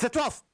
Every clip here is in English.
C'est off.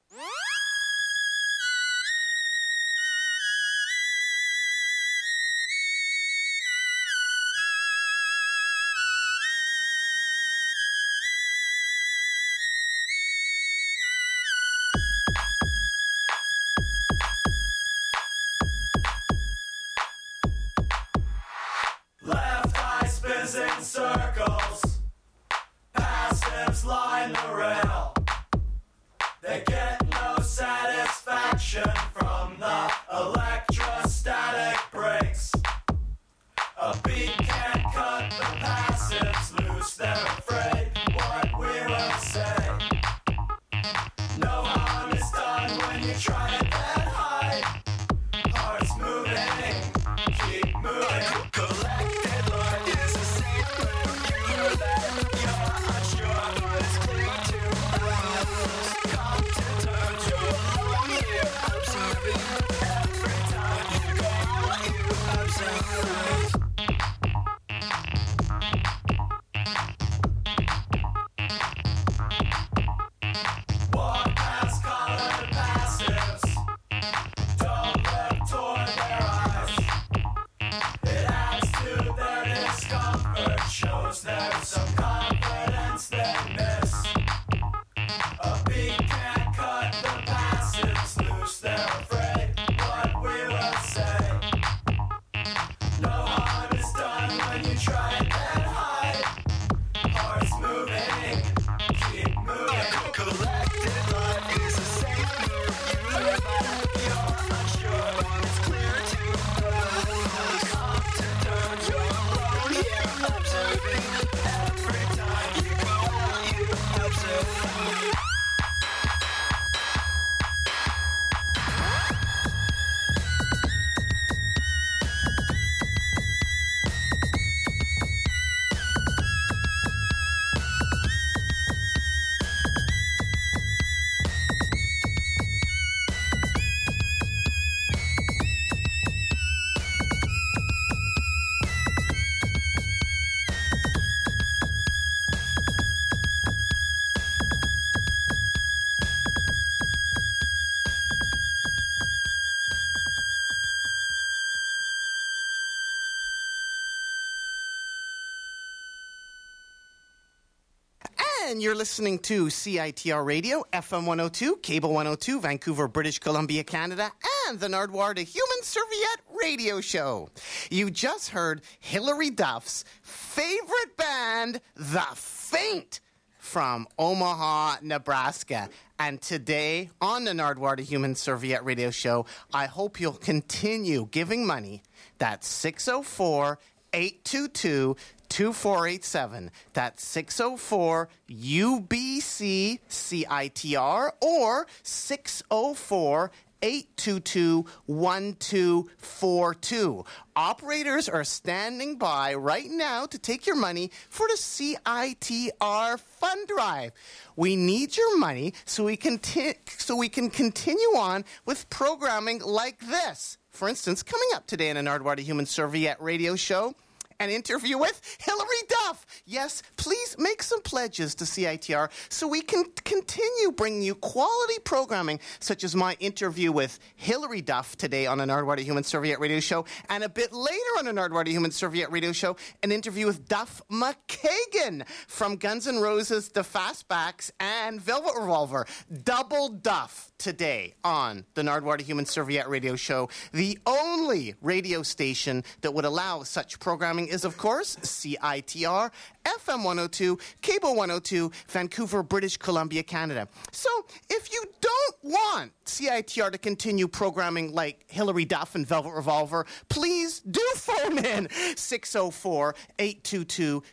And you're listening to CITR Radio, FM 102, Cable 102, Vancouver, British Columbia, Canada, and the Nardwuar, the Human Serviette Radio Show. You just heard Hilary Duff's favorite band, The Faint, from Omaha, Nebraska. And today on the Nardwuar, the Human Serviette Radio Show, I hope you'll continue giving money. That's 604 822 2487. That's 604 UBC CITR or 604 822 1242. Operators are standing by right now to take your money for the CITR fund drive. We need your money so we can ti- so we can continue on with programming like this. For instance, coming up today in an Nardwuar the Human Serviette radio show, an interview with Hilary Duff. Yes, please make some pledges to CITR so we can continue bringing you quality programming, such as my interview with Hilary Duff today on an Nardwuar Human Serviette radio show, and a bit later on an Nardwuar Human Serviette radio show, an interview with Duff McKagan from Guns N' Roses, The Fastbacks, and Velvet Revolver. Double Duff today on the Nardwuar Human Serviette radio show. The only radio station that would allow such programming is, of course, CITR, FM 102, Cable 102, Vancouver, British Columbia, Canada. So if you don't want CITR to continue programming like Hilary Duff and Velvet Revolver, please do phone in 604 822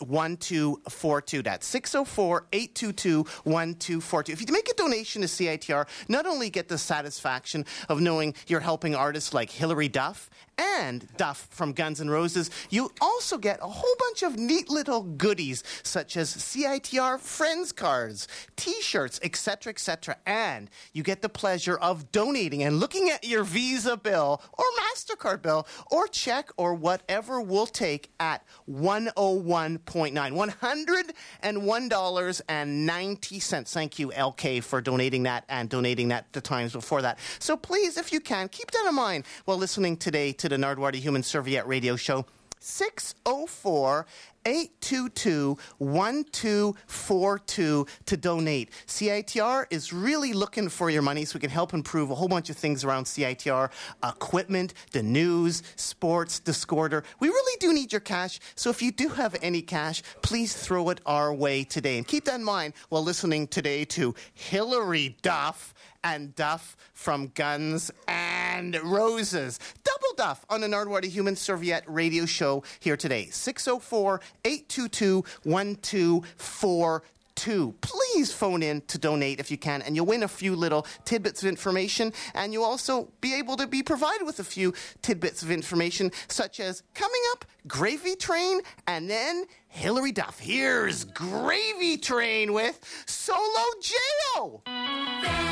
1242. That's 604 822 1242. If you make a donation to CITR, not only get the satisfaction of knowing you're helping artists like Hilary Duff and Duff from Guns N' Roses, you also get a whole bunch of neat little goodies such as CITR friends cards, t-shirts, etc., etc. And you get the pleasure of donating and looking at your Visa bill or MasterCard bill or check or whatever we'll take at 101.9. $101.90. Thank you, LK, for donating that and donating that the times before that. So please, if you can, keep that in mind while listening today to the Nardwuar the Human Serviette radio show. 604 822 1242 to donate. CITR is really looking for your money so we can help improve a whole bunch of things around CITR equipment, the news, sports, the Discorder. We really do need your cash, so if you do have any cash, please throw it our way today. And keep that in mind while listening today to Hilary Duff and Duff from Guns and Roses. Double Duff on the Nardwuar the Human Serviette radio show here today. 604 822 1242. Please phone in to donate if you can, and you'll win a few little tidbits of information, and you'll also be able to be provided with a few tidbits of information, such as coming up, Gravy Train, and then Hilary Duff. Here's Gravy Train with Solo J.O.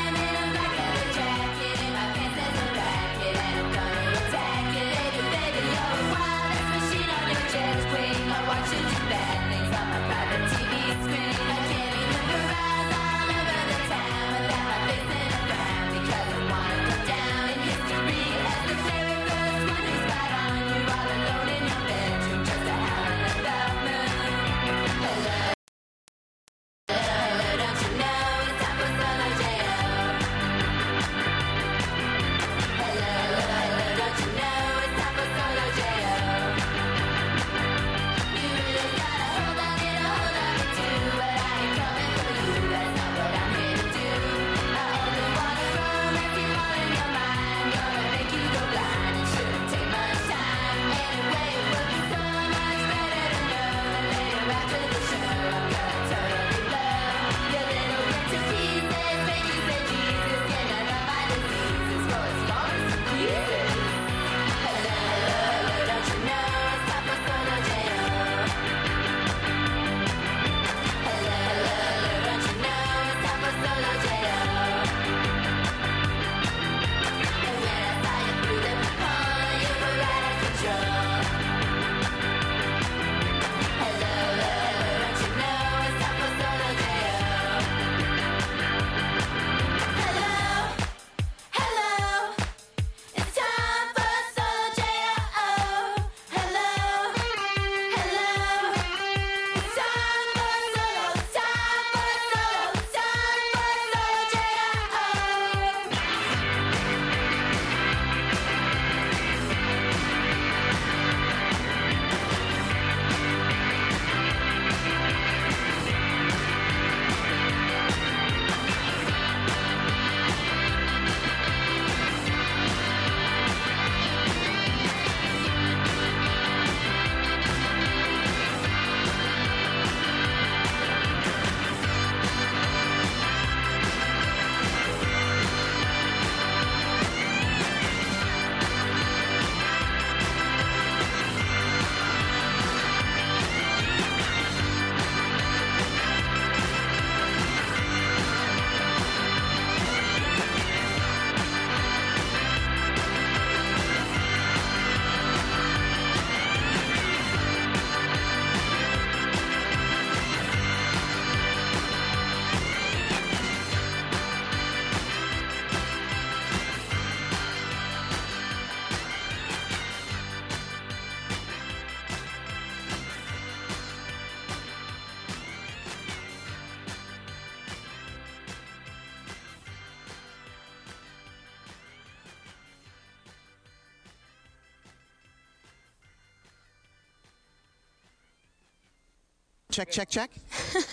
Check, check, check.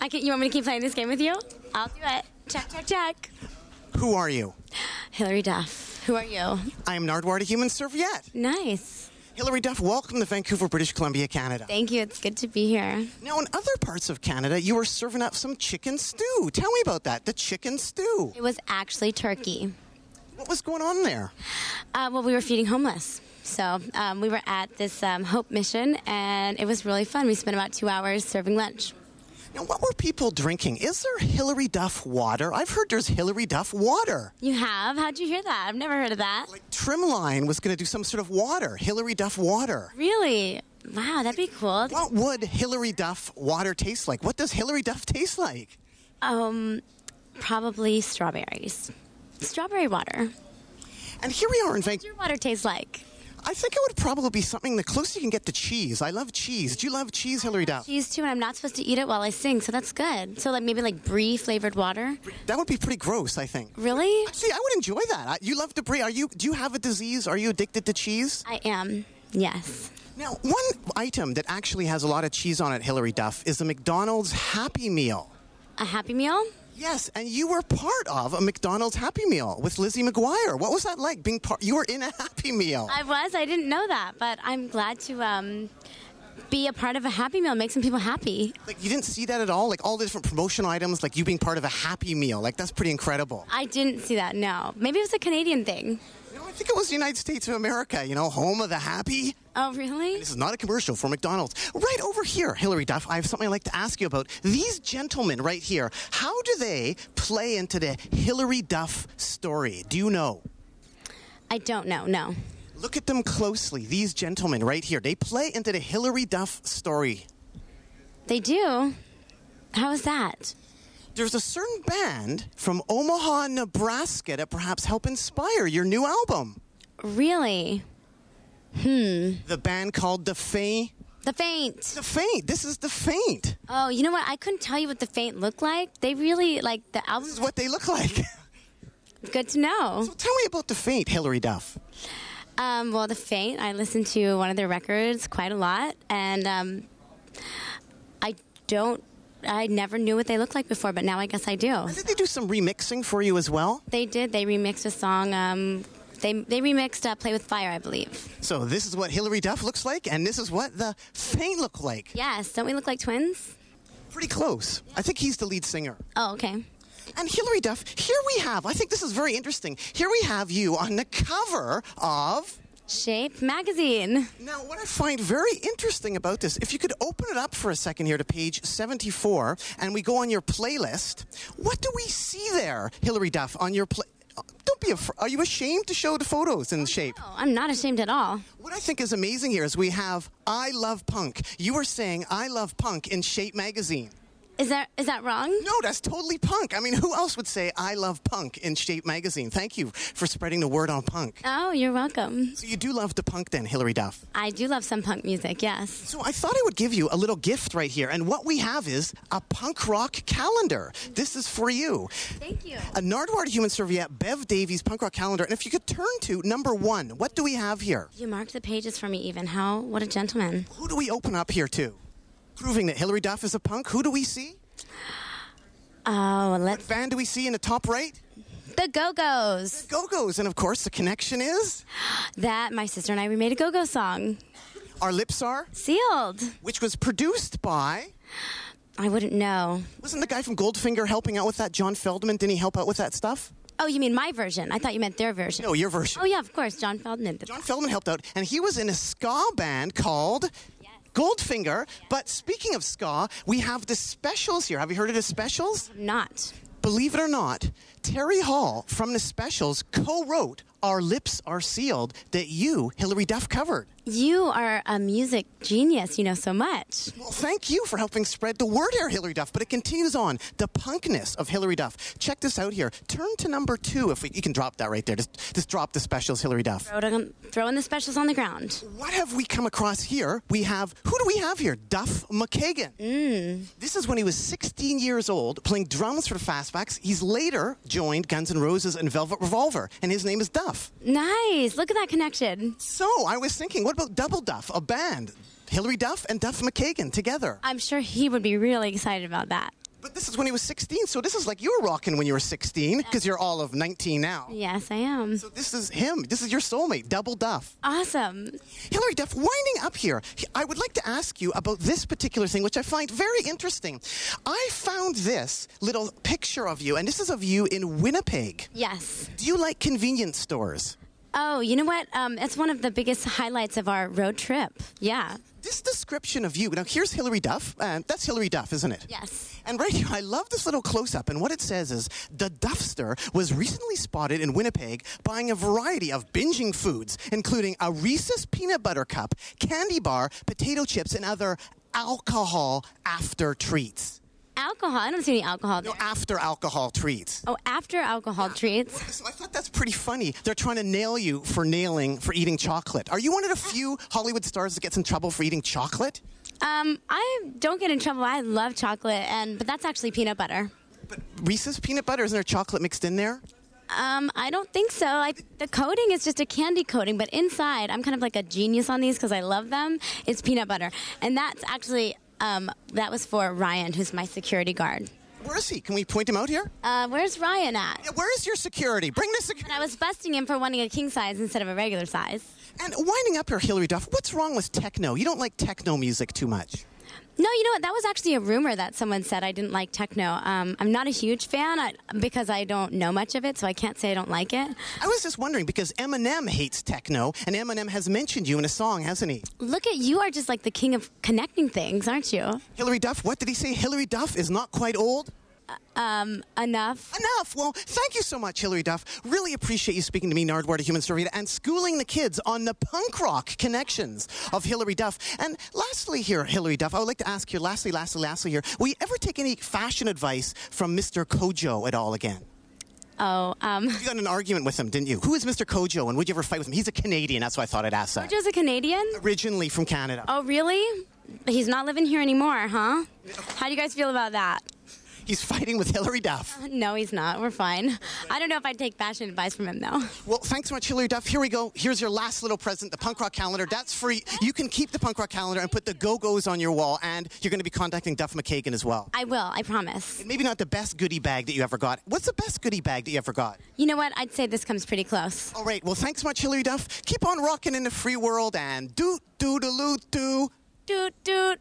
I can, you want me to keep playing this game with you? I'll do it. Check, check, check. Who are you? Hilary Duff. Who are you? I am Nardwuar the Human Serviette. Nice. Hilary Duff, welcome to Vancouver, British Columbia, Canada. Thank you. It's good to be here. Now, in other parts of Canada, you were serving up some chicken stew. Tell me about that, the chicken stew. It was actually turkey. What was going on there? Uh, well, we were feeding homeless. So um, we were at this um, Hope mission, and it was really fun. We spent about two hours serving lunch. Now, what were people drinking? Is there Hilary Duff water? I've heard there's Hilary Duff water. You have? How'd you hear that? I've never heard of that. Like Trimline was going to do some sort of water, Hilary Duff water. Really? Wow, that'd be cool. What would Hilary Duff water taste like? What does Hilary Duff taste like? Um, probably strawberries. Strawberry water. And here we are in What's Vancouver. your water taste like? I think it would probably be something the closest you can get to cheese. I love cheese. Do you love cheese, Hilary Duff? Cheese too, and I'm not supposed to eat it while I sing, so that's good. So like maybe like brie flavored water. That would be pretty gross, I think. Really? See, I would enjoy that. I- You love to brie. Are you? Do you have a disease? Are you addicted to cheese? I am. Yes. Now, one item that actually has a lot of cheese on it, Hilary Duff, is the McDonald's Happy Meal. A Happy Meal? Yes, and you were part of a McDonald's Happy Meal with Lizzie McGuire. What was that like being part? You were in a Happy Meal. I was. I didn't know that, but I'm glad to um, be a part of a Happy Meal. Make some people happy. Like you didn't see that at all. Like all the different promotional items, like you being part of a Happy Meal. Like that's pretty incredible. I didn't see that. No. Maybe it was a Canadian thing. You know, I think it was the United States of America. You know, home of the happy. Oh, really? This is not a commercial for McDonald's. Right over here, Hilary Duff, I have something I'd like to ask you about. These gentlemen right here, how do they play into the Hilary Duff story? Do you know? I don't know. No. Look at them closely. These gentlemen right here, they play into the Hilary Duff story. They do. How is that? There's a certain band from Omaha, Nebraska that perhaps help inspire your new album. Really? Hmm. The band called The Faint. The Faint. The Faint. This is The Faint. Oh, you know what? I couldn't tell you what the Faint looked like. They really like the This album. is what they look like. Good to know. so tell me about The Faint, Hilary Duff. Um, well, the Faint. I listened to one of their records quite a lot, and um, I don't. I never knew what they looked like before, but now I guess I do. Did they do some remixing for you as well? They did. They remixed a song. Um, they they remixed uh, "Play with Fire," I believe. So this is what Hilary Duff looks like, and this is what the Faint look like. Yes. Don't we look like twins? Pretty close. I think he's the lead singer. Oh, okay. And Hilary Duff, here we have, I think this is very interesting. Here we have you on the cover of. Shape magazine. Now, what I find very interesting about this, if you could open it up for a second here to page 74, and we go on your playlist, what do we see there, Hilary Duff, on your play? Don't be afraid. Are you ashamed to show the photos in oh, shape? Oh, I'm not ashamed at all. What I think is amazing here is we have I Love Punk. You were saying I Love Punk in Shape magazine. Is that is that wrong? No, that's totally punk. I mean, who else would say I love punk in Shape magazine? Thank you for spreading the word on punk. Oh, you're welcome. So you do love the punk then, Hilary Duff. I do love some punk music. Yes. So I thought I would give you a little gift right here. And what we have is a punk rock calendar. This is for you. Thank you. A Nardwuar Human Serviette Bev Davies punk rock calendar. And if you could turn to number one, what do we have here? You marked the pages for me. Even how? What a gentleman. Who do we open up here to? Proving that Hilary Duff is a punk. Who do we see? Oh, What let's What band do we see in the top right? the Go Go's. The Go Go's. And of course, the connection is That my sister and I we made a Go Go song. Our Lips Are, Sealed. which was produced by. I wouldn't know. Wasn't the guy from Goldfinger helping out with that? John Feldmann? Didn't he help out with that stuff? Oh, you mean my version? I thought you meant their version. No, your version. Oh yeah, of course. John Feldmann. John Feldmann helped out, and he was in a ska band called Goldfinger. But speaking of ska, we have the specials here. Have you heard of the specials? Not. Believe it or not, Terry Hall from the specials co wrote Our Lips Are Sealed that you, Hilary Duff, covered. You are a music genius. You know so much. Well, thank you for helping spread the word here, Hilary Duff. But it continues on. The punkness of Hilary Duff. Check this out here. Turn to number two. If we, you can drop that right there. Just, just drop the specials, Hilary Duff. Throw, it- throw in the specials on the ground. What have we come across here? We have, who do we have here? Duff McKagan. Mm. This is when he was 16 years old, playing drums for the Fastbacks. He's later joined Guns N' Roses and Velvet Revolver, and his name is Duff. Nice. Look at that connection. So I was thinking, what about Double Duff, a band? Hilary Duff and Duff McKagan together. I'm sure he would be really excited about that. But this is when he was 16, so this is like you were rocking when you were 16, because you're all of 19 now. Yes, I am. So this is him. This is your soulmate, Double Duff. Awesome. Hilary Duff, winding up here, I would like to ask you about this particular thing, which I find very interesting. I found this little picture of you, and this is of you in Winnipeg. Yes. Do you like convenience stores? Oh, you know what? Um, it's one of the biggest highlights of our road trip. Yeah. This description of you, now here's Hilary Duff. Uh, that's Hilary Duff, isn't it? Yes. And right here, I love this little close up. And what it says is the Duffster was recently spotted in Winnipeg buying a variety of binging foods, including a Reese's peanut butter cup, candy bar, potato chips, and other alcohol after treats. Alcohol. I don't see any alcohol there. No, after alcohol treats. Oh, after alcohol treats. So I thought that's pretty funny. They're trying to nail you for nailing for eating chocolate. Are you one of the few Hollywood stars that gets in trouble for eating chocolate? Um, I don't get in trouble. I love chocolate, and but that's actually peanut butter. But Reese's peanut butter, isn't there chocolate mixed in there? Um, I don't think so. I, the coating is just a candy coating, but inside, I'm kind of like a genius on these because I love them. It's peanut butter, and that's actually um, that was for Ryan, who's my security guard. Where is he? Can we point him out here? Uh, where's Ryan at? Yeah, where is your security? Bring the security. I was busting him for wanting a king size instead of a regular size. And winding up here, Hilary Duff, what's wrong with techno? You don't like techno music too much. No, you know what? That was actually a rumor that someone said I didn't like techno. Um, I'm not a huge fan I, because I don't know much of it, so I can't say I don't like it. I was just wondering because Eminem hates techno, and Eminem has mentioned you in a song, hasn't he? Look at you are just like the king of connecting things, aren't you? Hilary Duff, what did he say? Hilary Duff is not quite old? Um, enough. Enough. Well, thank you so much, Hilary Duff. Really appreciate you speaking to me, Nardwuar, to Human Story, and schooling the kids on the punk rock connections of Hilary Duff. And lastly, here, Hilary Duff, I would like to ask you, lastly, lastly, lastly, here, will you ever take any fashion advice from Mr. Kojo at all again? Oh, um, You got in an argument with him, didn't you? Who is Mr. Kojo, and would you ever fight with him? He's a Canadian, that's why I thought I'd ask that. Joe's a Canadian. Originally from Canada. Oh, really? He's not living here anymore, huh? How do you guys feel about that? He's fighting with Hilary Duff. Uh, no, he's not. We're fine. I don't know if I'd take fashion advice from him, though. Well, thanks so much, Hilary Duff. Here we go. Here's your last little present, the punk rock calendar. That's free. You can keep the punk rock calendar and put the go-go's on your wall, and you're going to be contacting Duff McKagan as well. I will, I promise. Maybe not the best goodie bag that you ever got. What's the best goodie bag that you ever got? You know what? I'd say this comes pretty close. All right. Well, thanks so much, Hilary Duff. Keep on rocking in the free world and doot loot doo. Doot, doot.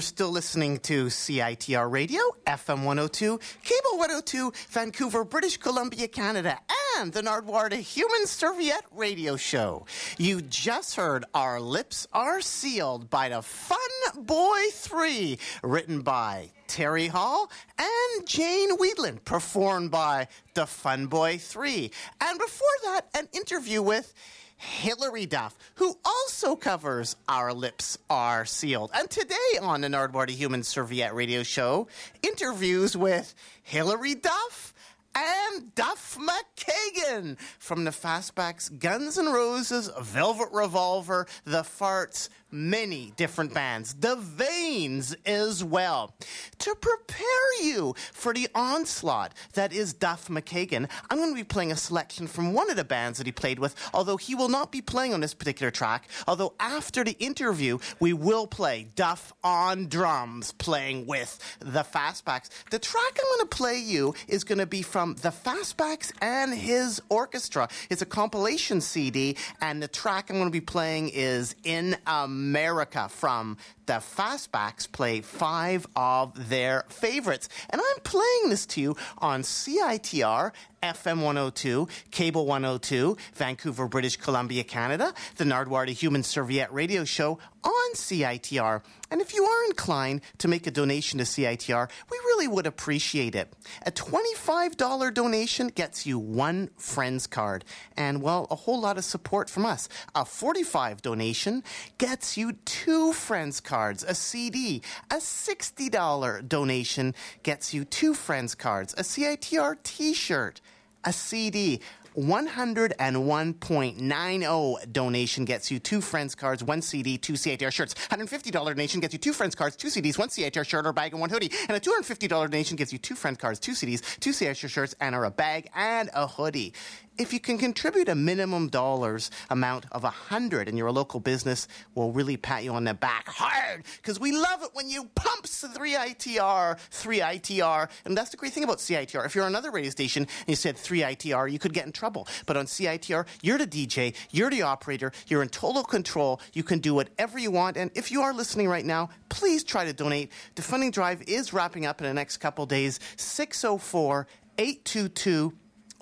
You're still listening to CITR Radio, FM 102, Cable 102, Vancouver, British Columbia, Canada, and the Nardwuar Human Serviette Radio Show. You just heard Our Lips Are Sealed by the Fun Boy 3, written by Terry Hall and Jane Wiedlin, performed by the Fun Boy 3. And before that, an interview with Hilary Duff, who also covers Our Lips Are Sealed. And today on the Nardwuar Human Serviette Radio Show, interviews with Hilary Duff and Duff McKagan from the Fastbacks Guns N' Roses, Velvet Revolver, The Farts, many different bands, The Veins as well. To prepare you for the onslaught that is Duff McKagan, I'm going to be playing a selection from one of the bands that he played with, although he will not be playing on this particular track. Although after the interview, we will play Duff on drums playing with the Fastbacks. The track I'm going to play you is going to be from the Fastbacks and his orchestra. It's a compilation CD, and the track I'm going to be playing is In America from the Fastbacks play five of their favorites. And I'm playing this to you on CITR, FM 102, Cable 102, Vancouver, British Columbia, Canada, the Nardwuar the Human Serviette radio show on CITR. And if you are inclined to make a donation to CITR, we really would appreciate it. A $25 donation gets you one Friends card and, well, a whole lot of support from us. A $45 donation gets you two Friends cards, a CD. A $60 donation gets you two Friends cards, a CITR t shirt, a CD. 101.90 donation gets you two friends cards, one CD, two CITR shirts. $150 donation gets you two friends cards, two CDs, one CITR shirt or bag, and one hoodie. And a $250 donation gets you two friend cards, two CDs, two CITR shirts, and or a bag and a hoodie. If you can contribute a minimum dollars amount of a hundred and you're a local business, we'll really pat you on the back hard because we love it when you pumps 3ITR, 3ITR. And that's the great thing about CITR. If you're on another radio station and you said 3ITR, you could get in trouble. But on CITR, you're the DJ, you're the operator, you're in total control. You can do whatever you want. And if you are listening right now, please try to donate. The funding drive is wrapping up in the next couple days. 604 822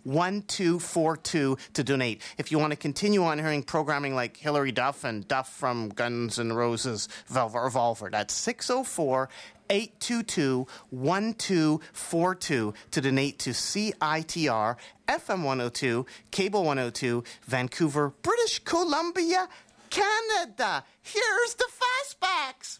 1242 to donate. If you want to continue on hearing programming like Hilary Duff and Duff from Guns N' Roses Velvet Revolver, that's 604 822 1242 to donate to CITR FM 102, Cable 102, Vancouver, British Columbia, Canada. Here's the Fastbacks.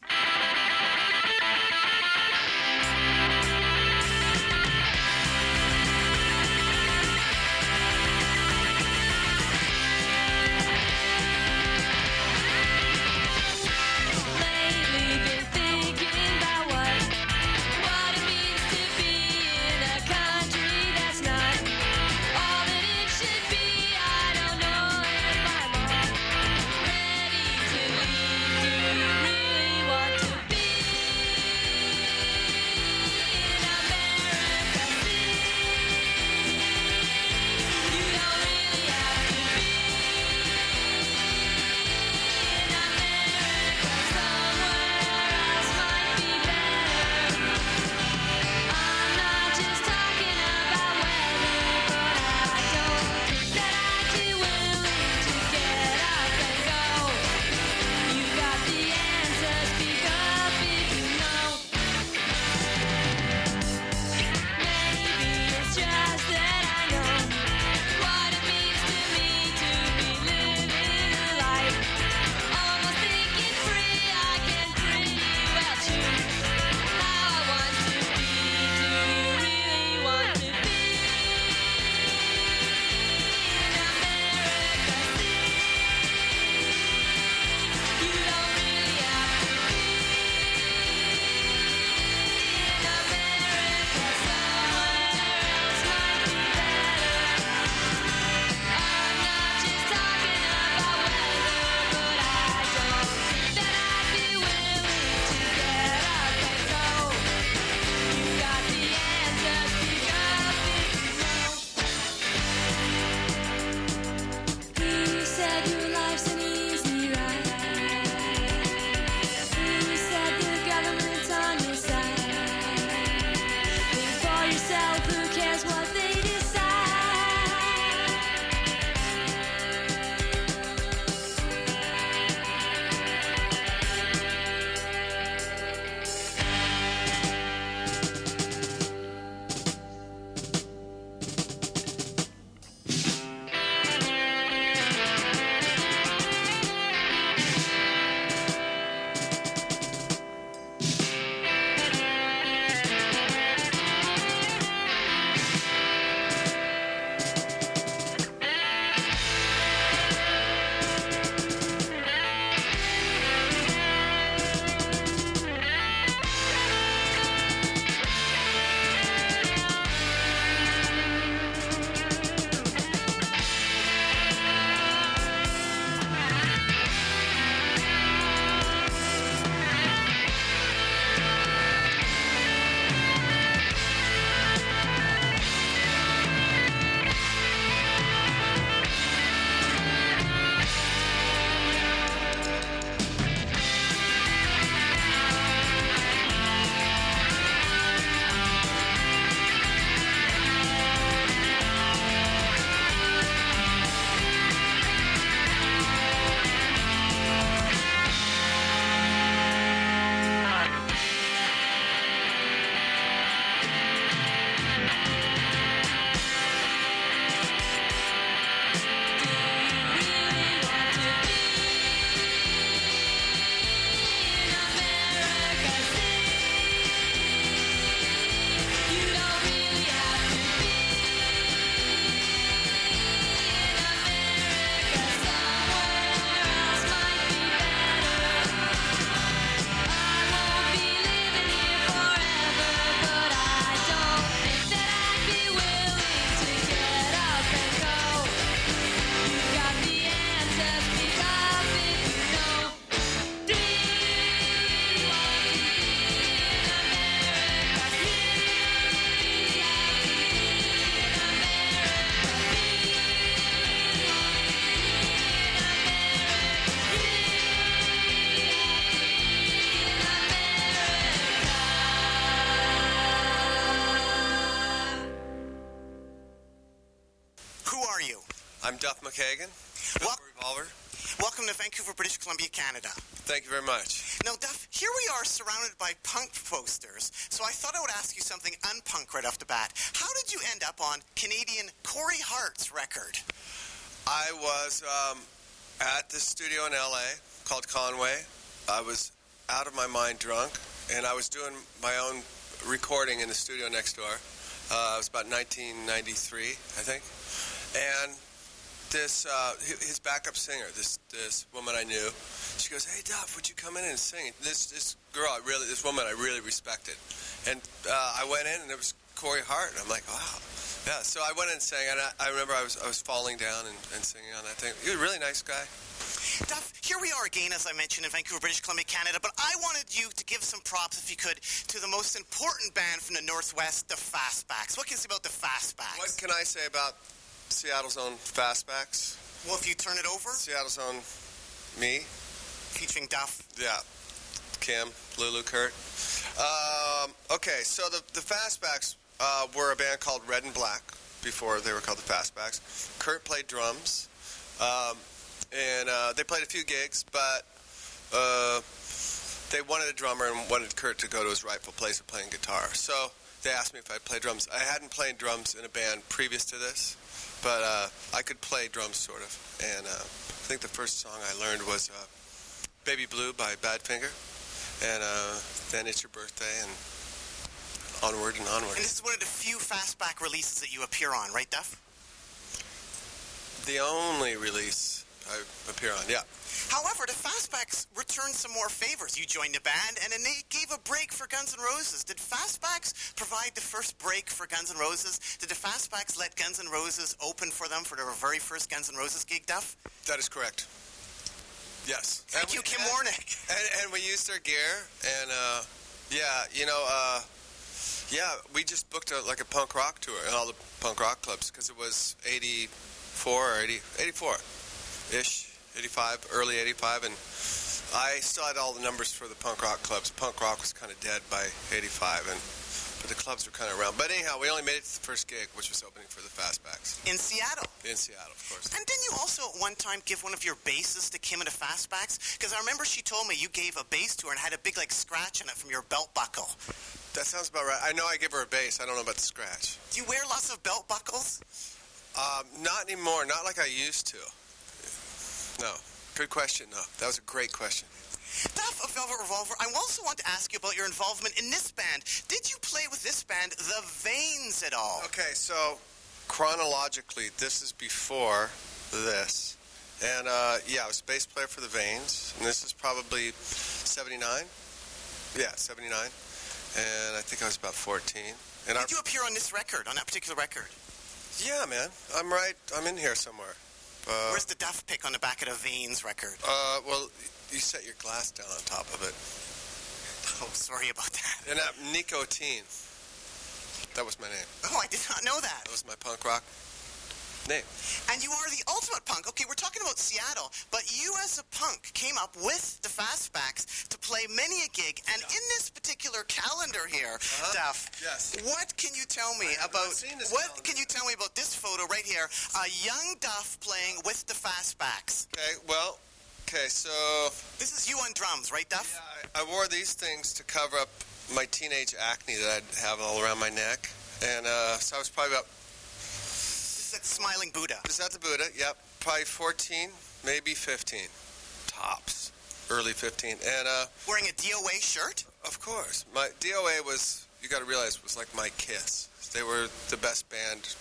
McKagan, Well- Revolver. Welcome to Vancouver, British Columbia, Canada. Thank you very much. Now, Duff, here we are surrounded by punk posters, so I thought I would ask you something unpunk right off the bat. How did you end up on Canadian Corey Hart's record? I was um, at the studio in LA called Conway. I was out of my mind drunk, and I was doing my own recording in the studio next door. Uh, it was about 1993, I think. And this, uh, his backup singer, this this woman I knew, she goes, "Hey Duff, would you come in and sing?" This this girl, I really, this woman I really respected, and uh, I went in and it was Corey Hart, and I'm like, wow, yeah. So I went in and sang, and I, I remember I was I was falling down and, and singing on that thing. He was a really nice guy. Duff, here we are again, as I mentioned, in Vancouver, British Columbia, Canada, but I wanted you to give some props, if you could, to the most important band from the Northwest, the Fastbacks. What can you say about the Fastbacks? What can I say about Seattle's own Fastbacks? Well, if you turn it over, Seattle's own me, featuring Duff. Yeah. Kim, Lulu, Kurt. Um, okay, so the, the Fastbacks uh, were a band called Red and Black before they were called the Fastbacks. Kurt played drums, um, and uh, they played a few gigs, but uh, they wanted a drummer and wanted Kurt to go to his rightful place of playing guitar. So they asked me if I'd play drums. I hadn't played drums in a band previous to this, but uh, I could play drums sort of. And uh, I think the first song I learned was uh, Baby Blue by Badfinger. And uh, then It's Your Birthday and onward and onward. And this is one of the few Fastback releases that you appear on, right, Duff? The only release I appear on, yeah. However, the Fastbacks returned some more favors. You joined the band, and then they gave a break for Guns N' Roses. Did Fastbacks provide the first break for Guns N' Roses? Did the Fastbacks let Guns N' Roses open for them for their very first Guns N' Roses gig, Duff? That is correct. Yes. Thank And you, we- Kim and- Warnick. And, and we used their gear, and uh, yeah, you know, uh, yeah, we just booked a, like a punk rock tour in all the punk rock clubs because it was 84 or 80, 84 ish, 85, early 85, and I still had all the numbers for the punk rock clubs. Punk rock was kind of dead by 85, and but the clubs were kind of around. But anyhow, we only made it to the first gig, which was opening for the Fastbacks In Seattle. in Seattle, of course. And didn't you also at one time give one of your basses to Kim and the Fastbacks? Because I remember she told me you gave a bass to her and had a big like scratch on it from your belt buckle. That sounds about right. I know I give her a bass. I don't know about the scratch. Do you wear lots of belt buckles? Um, not anymore. Not like I used to. No. Good question, though. That was a great question. Duff of Velvet Revolver, I also want to ask you about your involvement in this band. Did you play with this band, The Vains, at all? Okay, so chronologically, this is before this. And uh, yeah, I was bass player for the Vains, and this is probably 79. Yeah, 79. And I think I was about 14. And our, Did you appear on this record, on that particular record? yeah, man, I'm right. I'm in here somewhere. Uh, Where's the Duff pick on the back of the Vains record? uh, well, you set your glass down on top of it. Oh, sorry about that. And that nicotine. That was my name. Oh, I did not know that. That was my punk rock And you are the ultimate punk. Okay, we're talking about Seattle, but you as a punk came up with the Fastbacks to play many a gig. And in this particular calendar here, Uh-huh. Duff, Yes. what can you tell me about this what calendar. can you tell me about this photo right here? A young Duff playing with the Fastbacks. Okay, well, okay, so This is you on drums, right, Duff? yeah, I, I wore these things to cover up my teenage acne that I'd have all around my neck. And uh, so I was probably about, At Smiling Buddha. is that the Buddha? Yep, probably 14, maybe 15. Tops. Early 15. And uh, Wearing a DOA shirt. of course, my DOA was, you got to realize, was like my kiss. They were the best band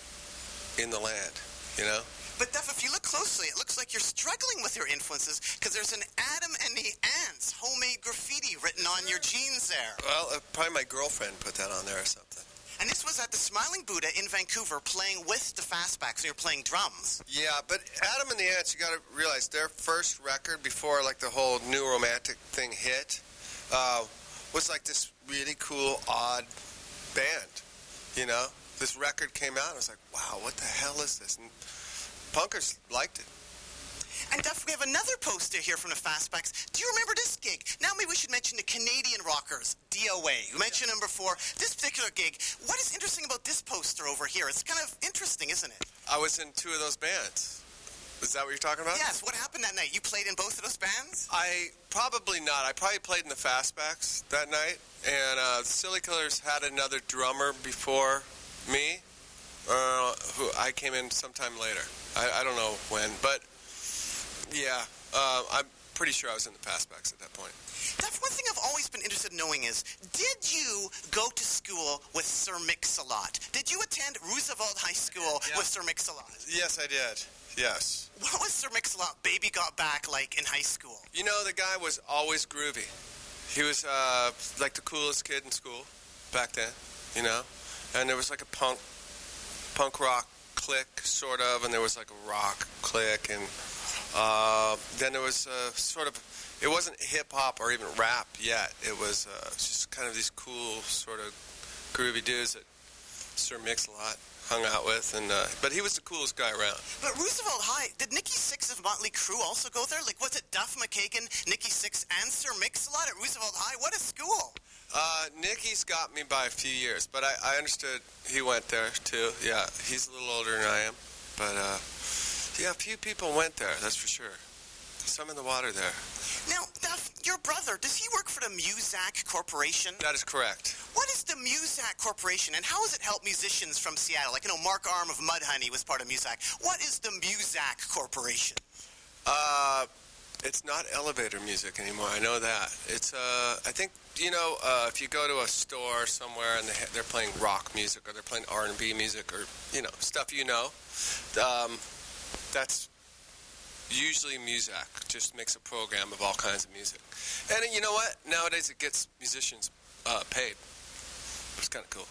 in the land, you know? But Duff, if you look closely, it looks like you're struggling with your influences because there's an Adam and the Ants homemade graffiti written on your jeans there. Well, uh, probably my girlfriend put that on there or something. And this was at the Smiling Buddha in Vancouver playing with the Fastbacks. So you're playing drums. Yeah, but Adam and the Ants, you got to realize their first record before like the whole new romantic thing hit uh, was like this really cool, odd band. You know, this record came out, and I was like, wow, what the hell is this? And punkers liked it. And Duff, we have another poster here from the Fastbacks. Do you remember this gig? Now maybe we should mention the Canadian Rockers, DOA. You mentioned them before. This particular gig, what is interesting about this poster over here? It's kind of interesting, isn't it? I was in two of those bands. Is that what you're talking about? Yes. What happened that night? You played in both of those bands? I probably not. I probably played in the Fastbacks that night, and uh, Silly Killers had another drummer before me, uh, who I came in sometime later. I, I don't know when, but yeah, uh, I'm pretty sure I was in the Fastbacks at that point. That's one thing I've always been interested in knowing is, did you go to school with Sir Mix-a-Lot? Did you attend Roosevelt High School Yeah. with Sir Mix-a-Lot? Yes, I did. Yes. What was Sir Mix-a-Lot Baby Got Back like in high school? You know, the guy was always groovy. He was uh, like the coolest kid in school back then, you know. And there was like a punk, punk rock clique, sort of, and there was like a rock clique, and uh, then there was uh, sort of. It wasn't hip hop or even rap yet. It was uh, just kind of these cool, sort of groovy dudes that Sir Mix-a-Lot hung out with, and uh, but he was the coolest guy around. But Roosevelt High, did Nikki Sixx of Motley Crue also go there? Like, was it Duff McKagan, Nikki Sixx, and Sir Mix-a-Lot at Roosevelt High? What a school! Uh, Nikki's got me by a few years, but I, I understood he went there too. Yeah, he's a little older than I am, but uh, yeah, a few people went there. That's for sure. Some in the water there. Now, Duff, your brother, does he work for the Muzak Corporation? That is correct. What is the Muzak Corporation, and how has it helped musicians from Seattle? Like, you know, Mark Arm of Mudhoney was part of Muzak. What is the Muzak Corporation? Uh, it's not elevator music anymore. I know that. It's uh, I think you know uh, if you go to a store somewhere and they they're playing rock music or they're playing R and B music or you know stuff you know, um, that's usually Muzak. Just makes a program of all kinds of music. And you know what? Nowadays it gets musicians uh, paid. It's kind of cool.